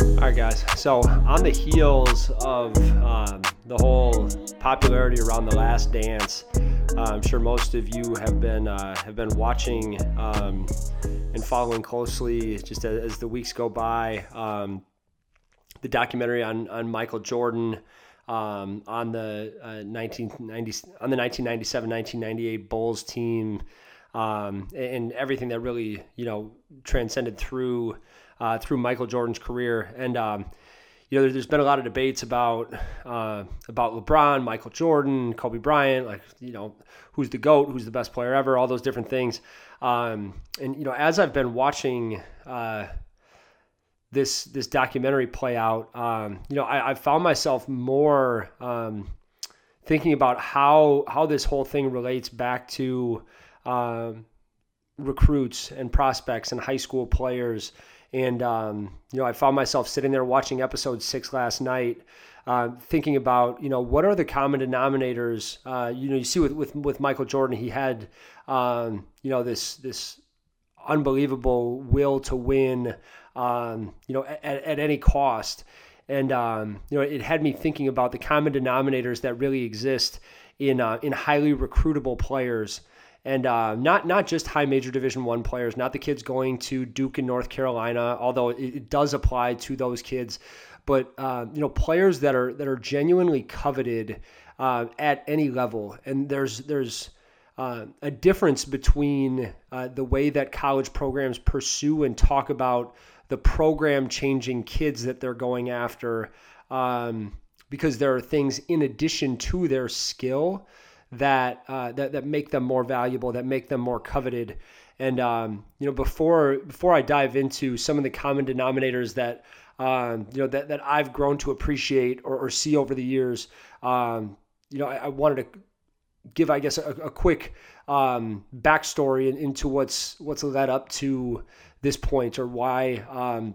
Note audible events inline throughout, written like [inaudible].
All right, guys. So on the heels of um, the whole popularity around the Last Dance, uh, I'm sure most of you have been uh, have been watching um, and following closely just as, as, the weeks go by. Um, the documentary on on Michael Jordan. Um, on the uh, 1990 on the 1997-1998 Bulls team, um, and everything that really you know transcended through uh, through Michael Jordan's career. And um, you know, there's been a lot of debates about uh, about LeBron, Michael Jordan, Kobe Bryant, like you know, who's the goat, who's the best player ever, all those different things. Um, and you know, as I've been watching uh, this this documentary play out, um, you know, I, I, found myself more um, thinking about how how this whole thing relates back to um, recruits and prospects and high school players and, um, you know, I found myself sitting there watching episode six last night, uh, thinking about, you know, what are the common denominators? Uh, you know, you see with, with, with Michael Jordan, he had, um, you know, this, this unbelievable will to win, um, you know, at, at any cost. And, um, you know, it had me thinking about the common denominators that really exist in, uh, in highly recruitable players and uh, not not just high major Division One players, not the kids going to Duke and North Carolina, although it, it does apply to those kids, but uh, you know players that are that are genuinely coveted uh, at any level. And there's there's uh, a difference between uh, the way that college programs pursue and talk about the program changing kids that they're going after, um, because there are things in addition to their skill that uh, that that make them more valuable, that make them more coveted. And um, you know, before before I dive into some of the common denominators that um, you know that, that I've grown to appreciate or, or see over the years, um, you know, I, I, wanted to give, I guess, a, a quick um, backstory into what's what's led up to this point or why um,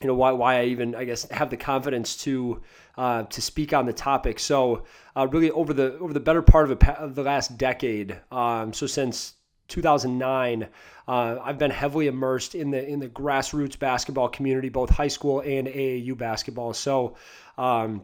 you know why why I even I guess have the confidence to uh, to speak on the topic. So uh, really over the over the better part of, a, of the last decade, um, so since 2009, uh, I've been heavily immersed in the in the grassroots basketball community, both high school and AAU basketball. So um,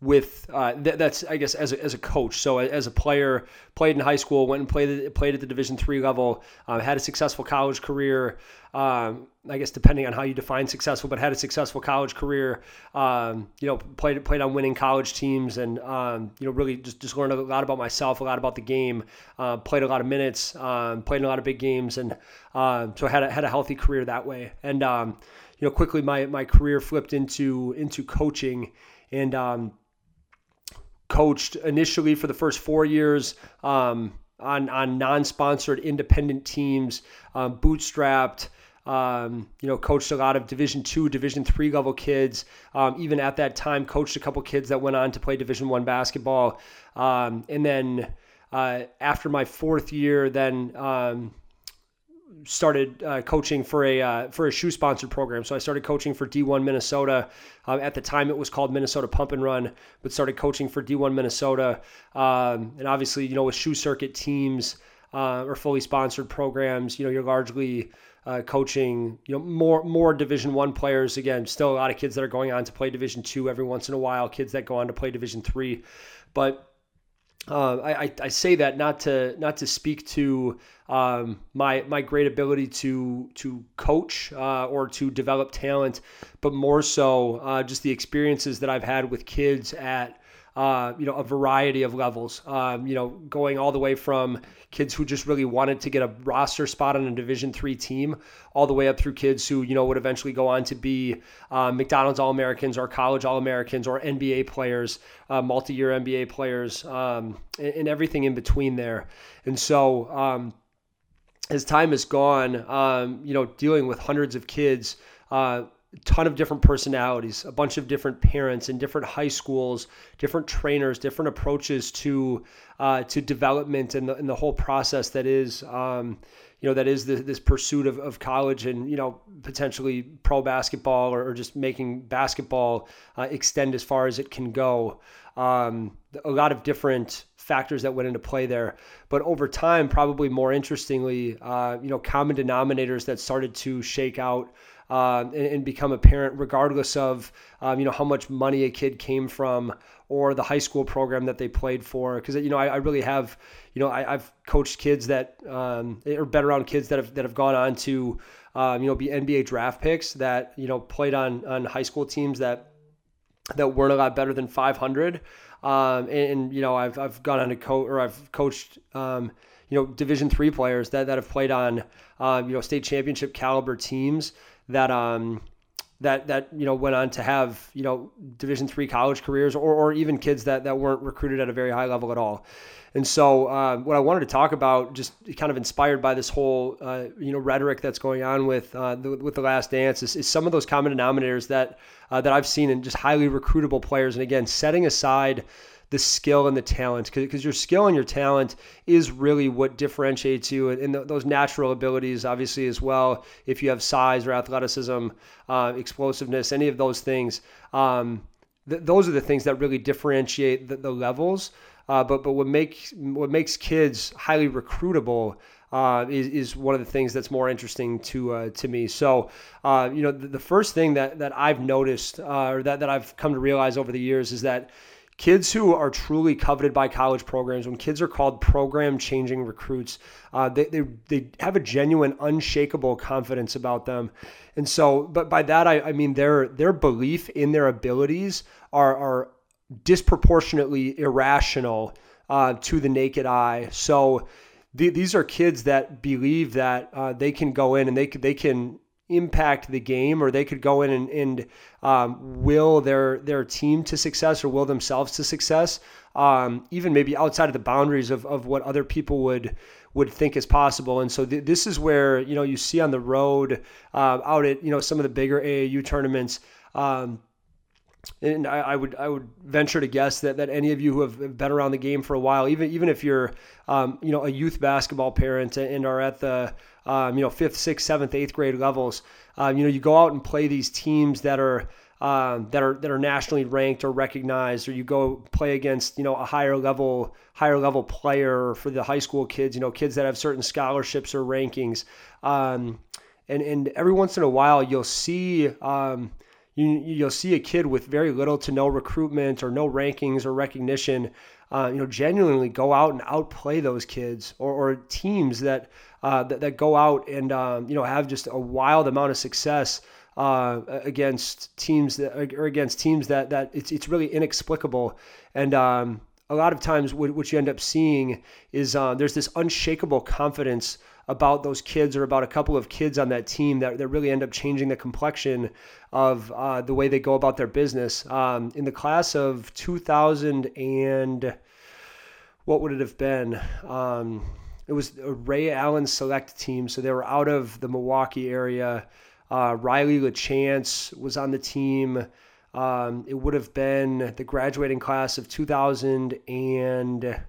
with uh, th- that's I guess as a, as a coach. So as a player, played in high school, went and played played at the Division three level, uh, had a successful college career. Um, I guess depending on how you define successful, but had a successful college career. Um, you know, played played on winning college teams, and um, you know really just just learned a lot about myself, a lot about the game. Uh, played a lot of minutes, um, played in a lot of big games, and um, so had a, had a healthy career that way. And you know, quickly my my career flipped into into coaching, and coached initially for the first four years um, on on non-sponsored independent teams, um, bootstrapped. Um, you know, coached a lot of Division two, Division three level kids. Um, even at that time, coached a couple kids that went on to play Division one basketball. Um, and then uh, after my fourth year, then um, started uh, coaching for a uh, for a shoe sponsored program. So I started coaching for D1 Minnesota. Uh, at the time, it was called Minnesota Pump and Run, but started coaching for D1 Minnesota. Um, and obviously, you know, with shoe circuit teams uh, or fully sponsored programs, you know, you're largely uh, coaching, you know, more more Division One players. Again, still a lot of kids that are going on to play Division Two every once in a while. Kids that go on to play Division Three, but uh, I, I, say that not to not to speak to um, my my great ability to to coach uh, or to develop talent, but more so uh, just the experiences that I've had with kids at uh, you know, a variety of levels. Um, you know, going all the way from kids who just really wanted to get a roster spot on a Division three team, all the way up through kids who you know would eventually go on to be uh, McDonald's All Americans or college All Americans or NBA players, uh, multi-year NBA players, um, and, and, everything in between there. And so. Um, as time has gone, um, you know, dealing with hundreds of kids, uh, ton of different personalities, a bunch of different parents in different high schools, different trainers, different approaches to uh, to development and the, and the whole process that is um, you know that is the, this pursuit of, of college and you know potentially pro basketball or, or just making basketball uh, extend as far as it can go. Um, a lot of different factors that went into play there, but over time, probably more interestingly, uh, you know, common denominators that started to shake out uh, and, and, become apparent regardless of um, you know how much money a kid came from or the high school program that they played for. Because you know I, I, really have you know I, have coached kids that um, or been around kids that have that have gone on to um, you know be NBA draft picks that you know played on on high school teams that that weren't a lot better than 500. Um, and, and, you know I've I've gone on to coach or I've coached um, you know Division three players that, that have played on um, you know state championship caliber teams that um that that you know went on to have you know Division three college careers or, or even kids that that weren't recruited at a very high level at all. And so, uh, what I wanted to talk about, just kind of inspired by this whole, uh, you know, rhetoric that's going on with uh, the, with the Last Dance, is, is, some of those common denominators that uh, that I've seen in just highly recruitable players. And again, setting aside the skill and the talent because your skill and your talent is really what differentiates you and, and those natural abilities obviously as well if you have size or athleticism uh, explosiveness any of those things um, th- those are the things that really differentiate the, the levels uh, but but what makes what makes kids highly recruitable uh, is, is one of the things that's more interesting to uh, to me. So, uh, you know, the, the, first thing that that I've noticed uh, or that that I've come to realize over the years is that kids who are truly coveted by college programs, when kids are called program changing recruits, uh, they, they, they have a genuine, unshakable confidence about them. And so, but by that, I, I mean their, their belief in their abilities are, are disproportionately irrational uh, to the naked eye. So, these are kids that believe that uh, they can go in and they, they can impact the game, or they could go in and, and um, will their their team to success or will themselves to success, um, even maybe outside of the boundaries of, of what other people would would think is possible. And so th- this is where you know you see on the road uh, out at you know some of the bigger AAU tournaments. Um, and I, I, would I would venture to guess that, that any of you who have been around the game for a while, even even if you're um, you know a youth basketball parent and are at the um, you know fifth, sixth, seventh, eighth grade levels, um, you know you go out and play these teams that are um, that are that are nationally ranked or recognized, or you go play against you know a higher level higher level player for the high school kids, you know kids that have certain scholarships or rankings, um, and and every once in a while you'll see um, you, you'll see a kid with very little to no recruitment or no rankings or recognition, uh, you know, genuinely go out and outplay those kids or, or teams that, uh, that, that go out and um, you know have just a wild amount of success uh, against teams that or against teams that that it's it's really inexplicable and. Um, a lot of times, what, you end up seeing is uh, there's this unshakable confidence about those kids or about a couple of kids on that team that, that really end up changing the complexion of uh, the way they go about their business. Um, in the class of 2000 and what would it have been? Um, it was a Ray Allen select team, so they were out of the Milwaukee area. Uh, Riley LaChance was on the team. Um, it would have been the graduating class of 2000 and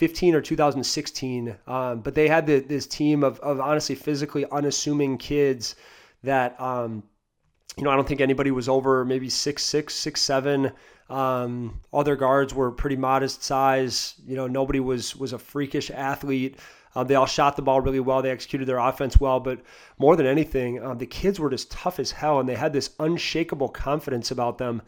15 or 2016. Um, but they had the, this team of, of honestly physically unassuming kids that, um, you know, I don't think anybody was over maybe six, six, six, seven. Um, all their guards were pretty modest size. You know, nobody was was a freakish athlete. Uh, they all shot the ball really well. They executed their offense well, but more than anything, uh, the kids were just tough as hell, and they had this unshakable confidence about them.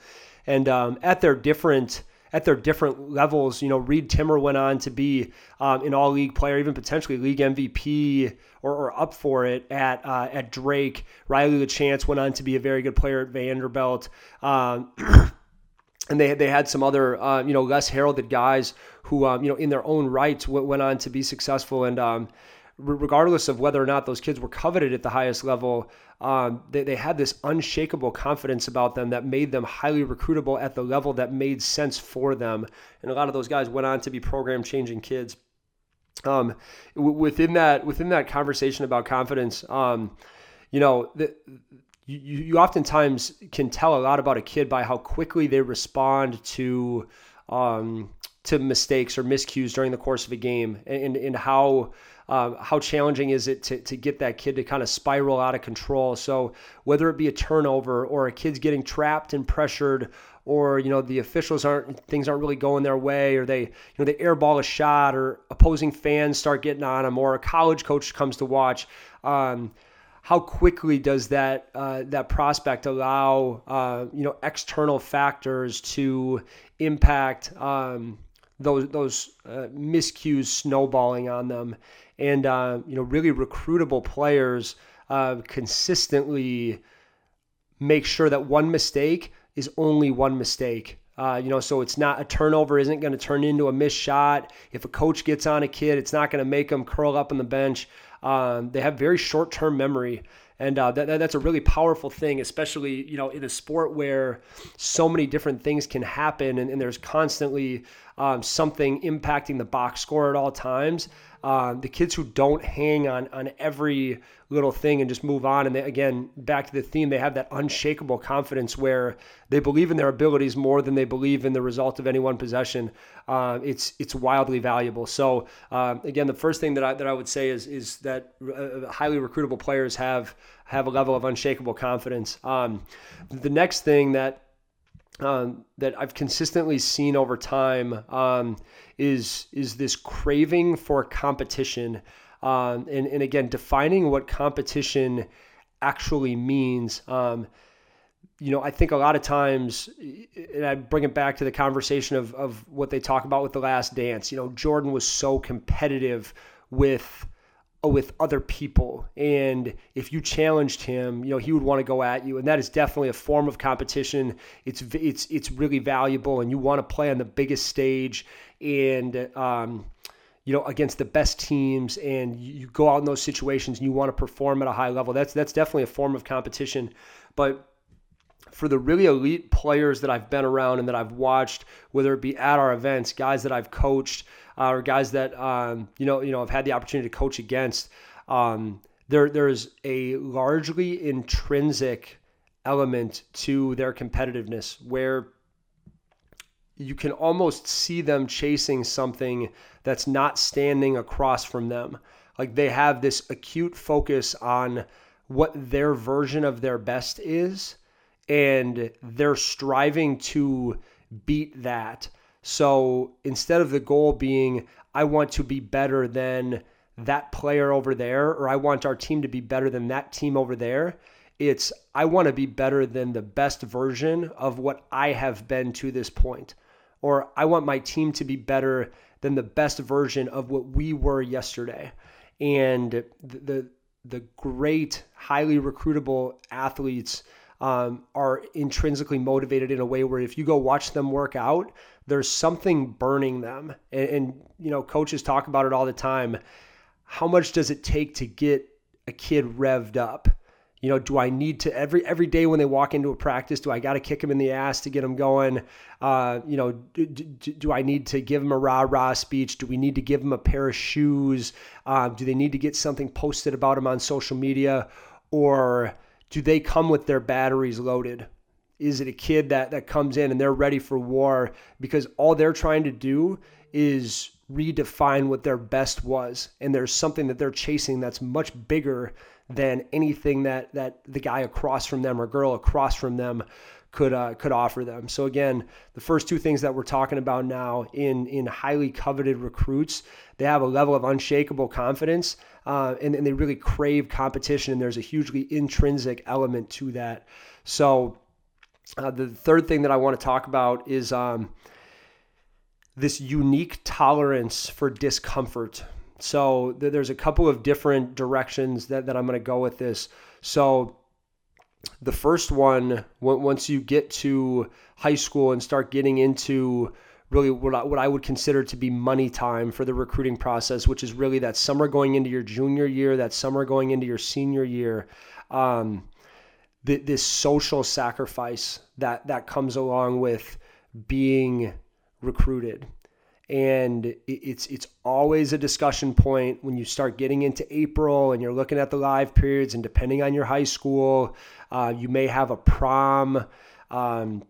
And um, at their different at their different levels. You know, Reed Timmer went on to be um, an all league player, even potentially league MVP or, or up for it at uh, at Drake. Riley LaChance went on to be a very good player at Vanderbilt. Um, [clears throat] and they they had some other uh, you know less heralded guys who um, you know in their own rights went, went on to be successful and um, regardless of whether or not those kids were coveted at the highest level, um, they, they had this unshakable confidence about them that made them highly recruitable at the level that made sense for them. And a lot of those guys went on to be program changing kids. Um, w- within that within that conversation about confidence, um, you know, the, you, you oftentimes can tell a lot about a kid by how quickly they respond to um, to mistakes or miscues during the course of a game, and, and how uh, how challenging is it to, to get that kid to kind of spiral out of control? So whether it be a turnover or a kid's getting trapped and pressured, or you know the officials aren't things aren't really going their way, or they you know they airball a shot, or opposing fans start getting on them, or a college coach comes to watch. Um, how quickly does that uh, that prospect allow uh, you know external factors to impact um, those those uh, miscues snowballing on them, and uh, you know really recruitable players uh, consistently make sure that one mistake is only one mistake. Uh, you know, so it's not a turnover isn't going to turn into a missed shot. If a coach gets on a kid, it's not going to make them curl up on the bench. Um, they have very short-term memory, and uh, that, that's a really powerful thing, especially you know in a sport where so many different things can happen, and, and there's constantly um, something impacting the box score at all times. Uh, the kids who don't hang on on every little thing and just move on, and they, again, back to the theme, they have that unshakable confidence where they believe in their abilities more than they believe in the result of any one possession. Uh, it's it's wildly valuable. So uh, again, the first thing that I that I would say is is that uh, highly recruitable players have have a level of unshakable confidence. Um, the next thing that um, that I've consistently seen over time um, is is this craving for competition, um, and and again defining what competition actually means. Um, you know, I think a lot of times, and I bring it back to the conversation of of what they talk about with the Last Dance. You know, Jordan was so competitive with with other people. And if you challenged him, you know, he would want to go at you. And that is definitely a form of competition. It's it's it's really valuable, and you want to play on the biggest stage and um, you know against the best teams. And you go out in those situations and you want to perform at a high level. That's that's definitely a form of competition. But for the really elite players that I've been around and that I've watched, whether it be at our events, guys that I've coached, uh, or guys that um, you know you know I've had the opportunity to coach against. Um, there there's a largely intrinsic element to their competitiveness where you can almost see them chasing something that's not standing across from them. Like they have this acute focus on what their version of their best is, and they're striving to beat that. So instead of the goal being, I want to be better than that player over there, or I want our team to be better than that team over there, it's I want to be better than the best version of what I have been to this point. Or I want my team to be better than the best version of what we were yesterday. And the the, the great, highly recruitable athletes um, are intrinsically motivated in a way where if you go watch them work out, there's something burning them. And, and, you know, coaches talk about it all the time. How much does it take to get a kid revved up? You know, do I need to every every day when they walk into a practice? Do I got to kick them in the ass to get them going? Uh, you know, do, do, do, I need to give them a rah rah speech? Do we need to give them a pair of shoes? Uh, do they need to get something posted about them on social media, or do they come with their batteries loaded? Is it a kid that, that comes in and they're ready for war because all they're trying to do is redefine what their best was and there's something that they're chasing that's much bigger than anything that that the guy across from them or girl across from them could uh, could offer them. So again, the first two things that we're talking about now in in highly coveted recruits, they have a level of unshakable confidence, uh, and, and they really crave competition. And there's a hugely intrinsic element to that. So uh, the third thing that I want to talk about is um, this unique tolerance for discomfort. So th- there's a couple of different directions that, that I'm going to go with this. So the first one, once you get to high school and start getting into really what I, what I would consider to be money time for the recruiting process, which is really that summer going into your junior year, that summer going into your senior year. Um, this social sacrifice that that comes along with being recruited and it's it's always a discussion point when you start getting into April and you're looking at the live periods and depending on your high school uh, you may have a prom um,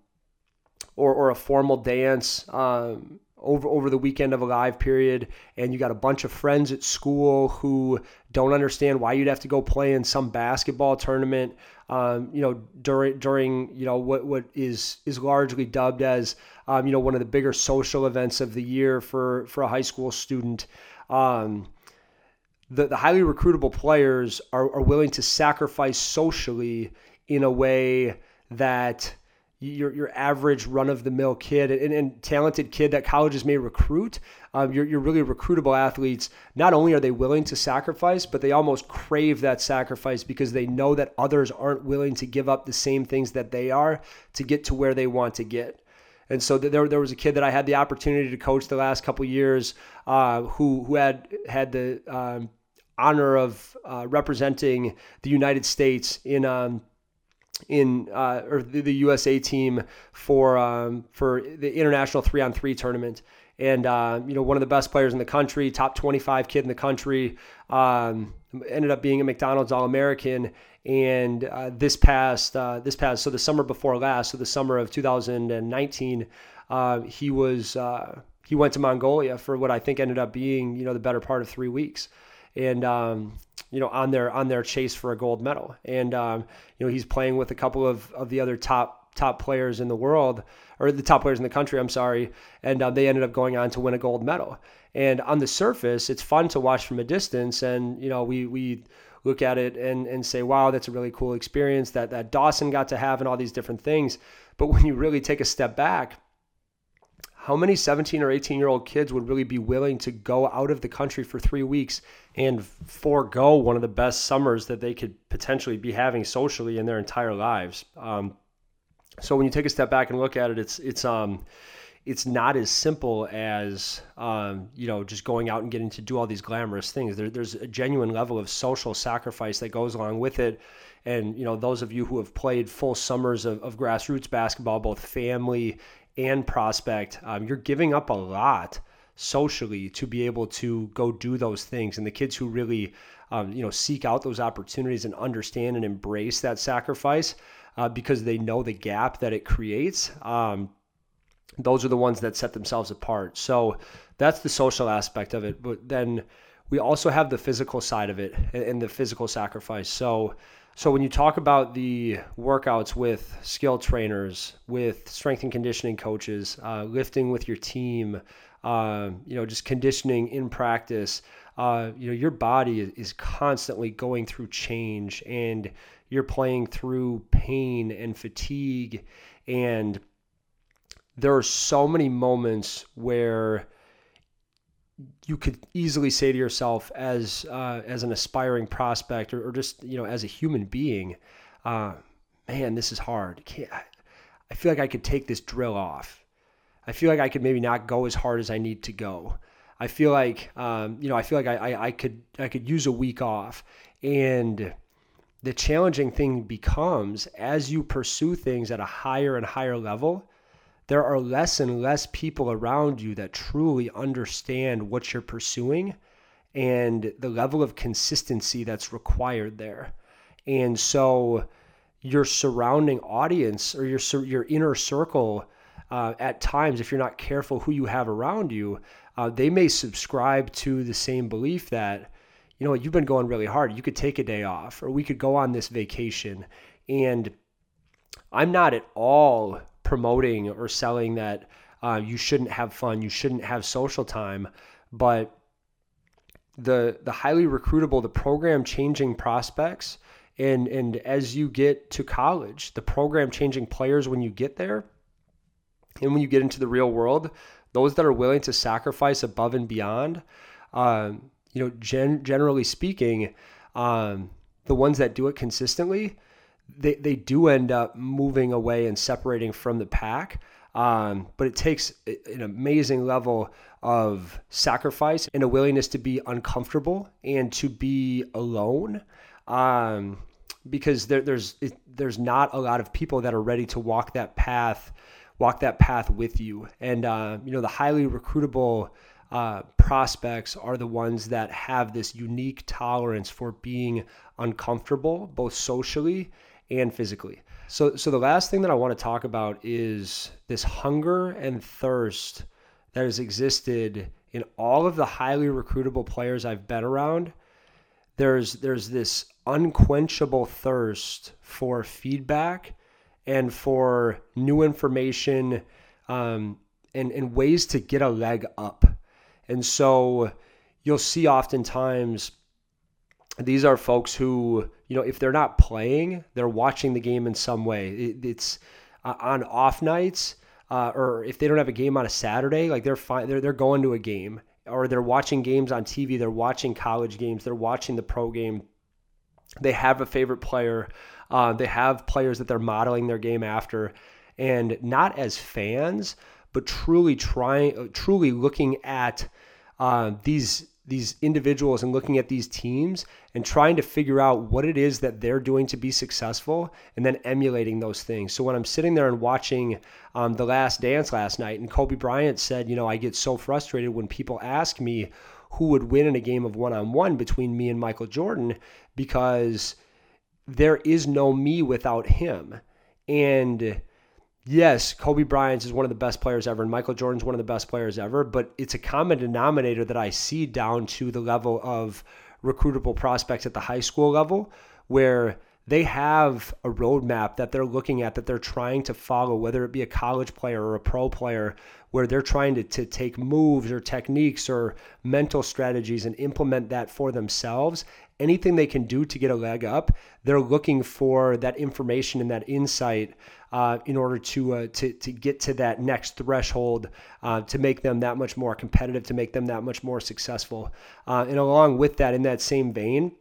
or, or a formal dance um, over over the weekend of a live period and you got a bunch of friends at school who don't understand why you'd have to go play in some basketball tournament um, you know during during you know what what is is largely dubbed as um, you know one of the bigger social events of the year for for a high school student. Um, the, the highly recruitable players are, are willing to sacrifice socially in a way that your, your average run of the mill kid and, and, talented kid that colleges may recruit, um, you're, you're really recruitable athletes. Not only are they willing to sacrifice, but they almost crave that sacrifice because they know that others aren't willing to give up the same things that they are to get to where they want to get. And so there, there was a kid that I had the opportunity to coach the last couple years uh, who, who had had the um, honor of uh, representing the United States in um, in uh, or the, the, USA team for um, for the international three on three tournament. And uh, you know, one of the best players in the country, top 25 kid in the country, um, ended up being a McDonald's All American. And uh, this past uh, this past so the summer before last, so the summer of 2019, uh, he was uh, he went to Mongolia for what I think ended up being you know the better part of three weeks and um, you know on their on their chase for a gold medal. And um, you know he's playing with a couple of, of the other top top players in the world or the top players in the country. I'm sorry, and uh, they ended up going on to win a gold medal. And on the surface, it's fun to watch from a distance, and you know we we look at it and, and say, wow, that's a really cool experience that, that Dawson got to have and all these different things. But when you really take a step back, how many 17 or 18 year old kids would really be willing to go out of the country for three weeks and forego one of the best summers that they could potentially be having socially in their entire lives? Um, so when you take a step back and look at it, it's it's um it's not as simple as um, you know just going out and getting to do all these glamorous things. There, there's a genuine level of social sacrifice that goes along with it. And you know those of you who have played full summers of, of grassroots basketball, both family and prospect, um, you're giving up a lot socially to be able to go do those things. And the kids who really, um, you know, seek out those opportunities and understand and embrace that sacrifice uh, because they know the gap that it creates. Um, those are the ones that set themselves apart. So that's the social aspect of it. But then we also have the physical side of it and the physical sacrifice. So so when you talk about the workouts with skill trainers, with strength and conditioning coaches, uh, lifting with your team, uh, you know, just conditioning in practice, uh, you know, your body is constantly going through change, and you're playing through pain and fatigue, and there are so many moments where you could easily say to yourself as uh, as an aspiring prospect or, or, just you know as a human being, uh, man, this is hard. I, I feel like I could take this drill off. I feel like I could maybe not go as hard as I need to go. I feel like um, you know I feel like I, I, I could I could use a week off and the challenging thing becomes as you pursue things at a higher and higher level there are less and less people around you that truly understand what you're pursuing and the level of consistency that's required there. And so your surrounding audience or your your inner circle uh, at times, if you're not careful who you have around you, uh, they may subscribe to the same belief that, you know you've been going really hard. You could take a day off, or we could go on this vacation. And I'm not at all promoting or selling that uh, you shouldn't have fun, you shouldn't have social time, but the the highly recruitable, the program changing prospects, and and as you get to college, the program changing players when you get there, and when you get into the real world, those that are willing to sacrifice above and beyond, um, you know, gen- generally speaking, um, the ones that do it consistently they, they do end up moving away and separating from the pack. Um, but it takes an amazing level of sacrifice and a willingness to be uncomfortable and to be alone. Um, because there, there's it, there's not a lot of people that are ready to walk that path, walk that path with you. And uh, you know the highly recruitable uh, prospects are the ones that have this unique tolerance for being uncomfortable, both socially and physically. So, so the last thing that I want to talk about is this hunger and thirst that has existed in all of the highly recruitable players I've been around. There's there's this unquenchable thirst for feedback and for new information um, and, and ways to get a leg up. And so you'll see oftentimes these are folks who, you know, if they're not playing, they're watching the game in some way. It, it's uh, on off nights, uh, or if they don't have a game on a Saturday, like they're fine, they're they're going to a game, or they're watching games on TV. They're watching college games. They're watching the pro game. They have a favorite player. Uh, they have players that they're modeling their game after, and not as fans, but truly trying, truly looking at uh, these these individuals and looking at these teams and trying to figure out what it is that they're doing to be successful and then emulating those things. So when I'm sitting there and watching um, The Last Dance last night, and Kobe Bryant said, you know, I get so frustrated when people ask me who would win in a game of one on one between me and Michael Jordan because there is no me without him. And yes, Kobe Bryant is one of the best players ever, and Michael Jordan's one of the best players ever, but it's a common denominator that I see down to the level of recruitable prospects at the high school level where they have a roadmap that they're looking at that they're trying to follow, whether it be a college player or a pro player, where they're trying to, to take moves or techniques or mental strategies and implement that for themselves. Anything they can do to get a leg up, they're looking for that information and that insight uh, in order to, uh, to to get to that next threshold uh, to make them that much more competitive, to make them that much more successful. Uh, and along with that, in that same vein,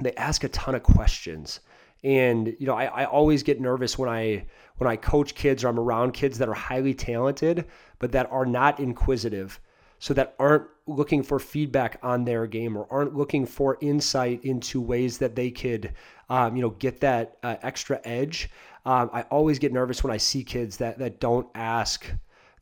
they ask a ton of questions. And you know, I, I always get nervous when I when I coach kids or I'm around kids that are highly talented, but that are not inquisitive so that aren't looking for feedback on their game or aren't looking for insight into ways that they could um, you know get that uh, extra edge. Um, I always get nervous when I see kids that that don't ask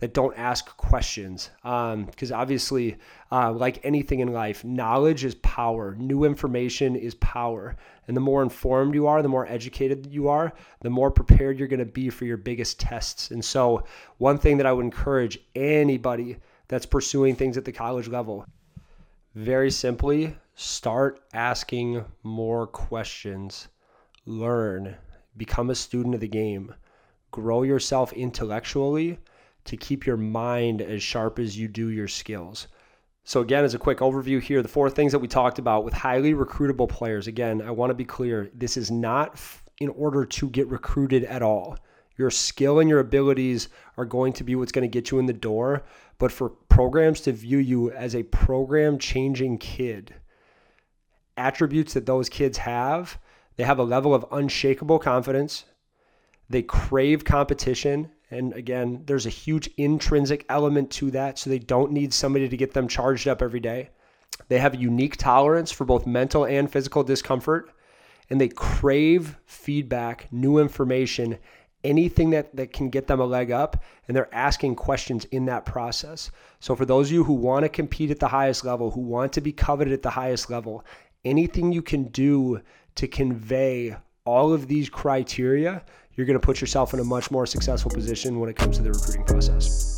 that don't ask questions. Because um, obviously uh, like anything in life knowledge is power. New information is power. And the more informed you are the more educated you are the more prepared you're going to be for your biggest tests. And so one thing that i would encourage anybody that's pursuing things at the college level very simply start asking more questions learn become a student of the game, grow yourself intellectually to keep your mind as sharp as you do your skills. So, again, as a quick overview here, the four things that we talked about with highly recruitable players. Again, I want to be clear this is not in order to get recruited at all. Your skill and your abilities are going to be what's going to get you in the door. But for programs to view you as a program changing kid, attributes that those kids have they have a level of unshakable confidence. They crave competition. And again, there's a huge intrinsic element to that. So they don't need somebody to get them charged up every day. They have a unique tolerance for both mental and physical discomfort. And they crave feedback, new information, anything that, that can get them a leg up. And they're asking questions in that process. So for those of you who want to compete at the highest level, who want to be coveted at the highest level, anything you can do to convey all of these criteria, you're going to put yourself in a much more successful position when it comes to the recruiting process.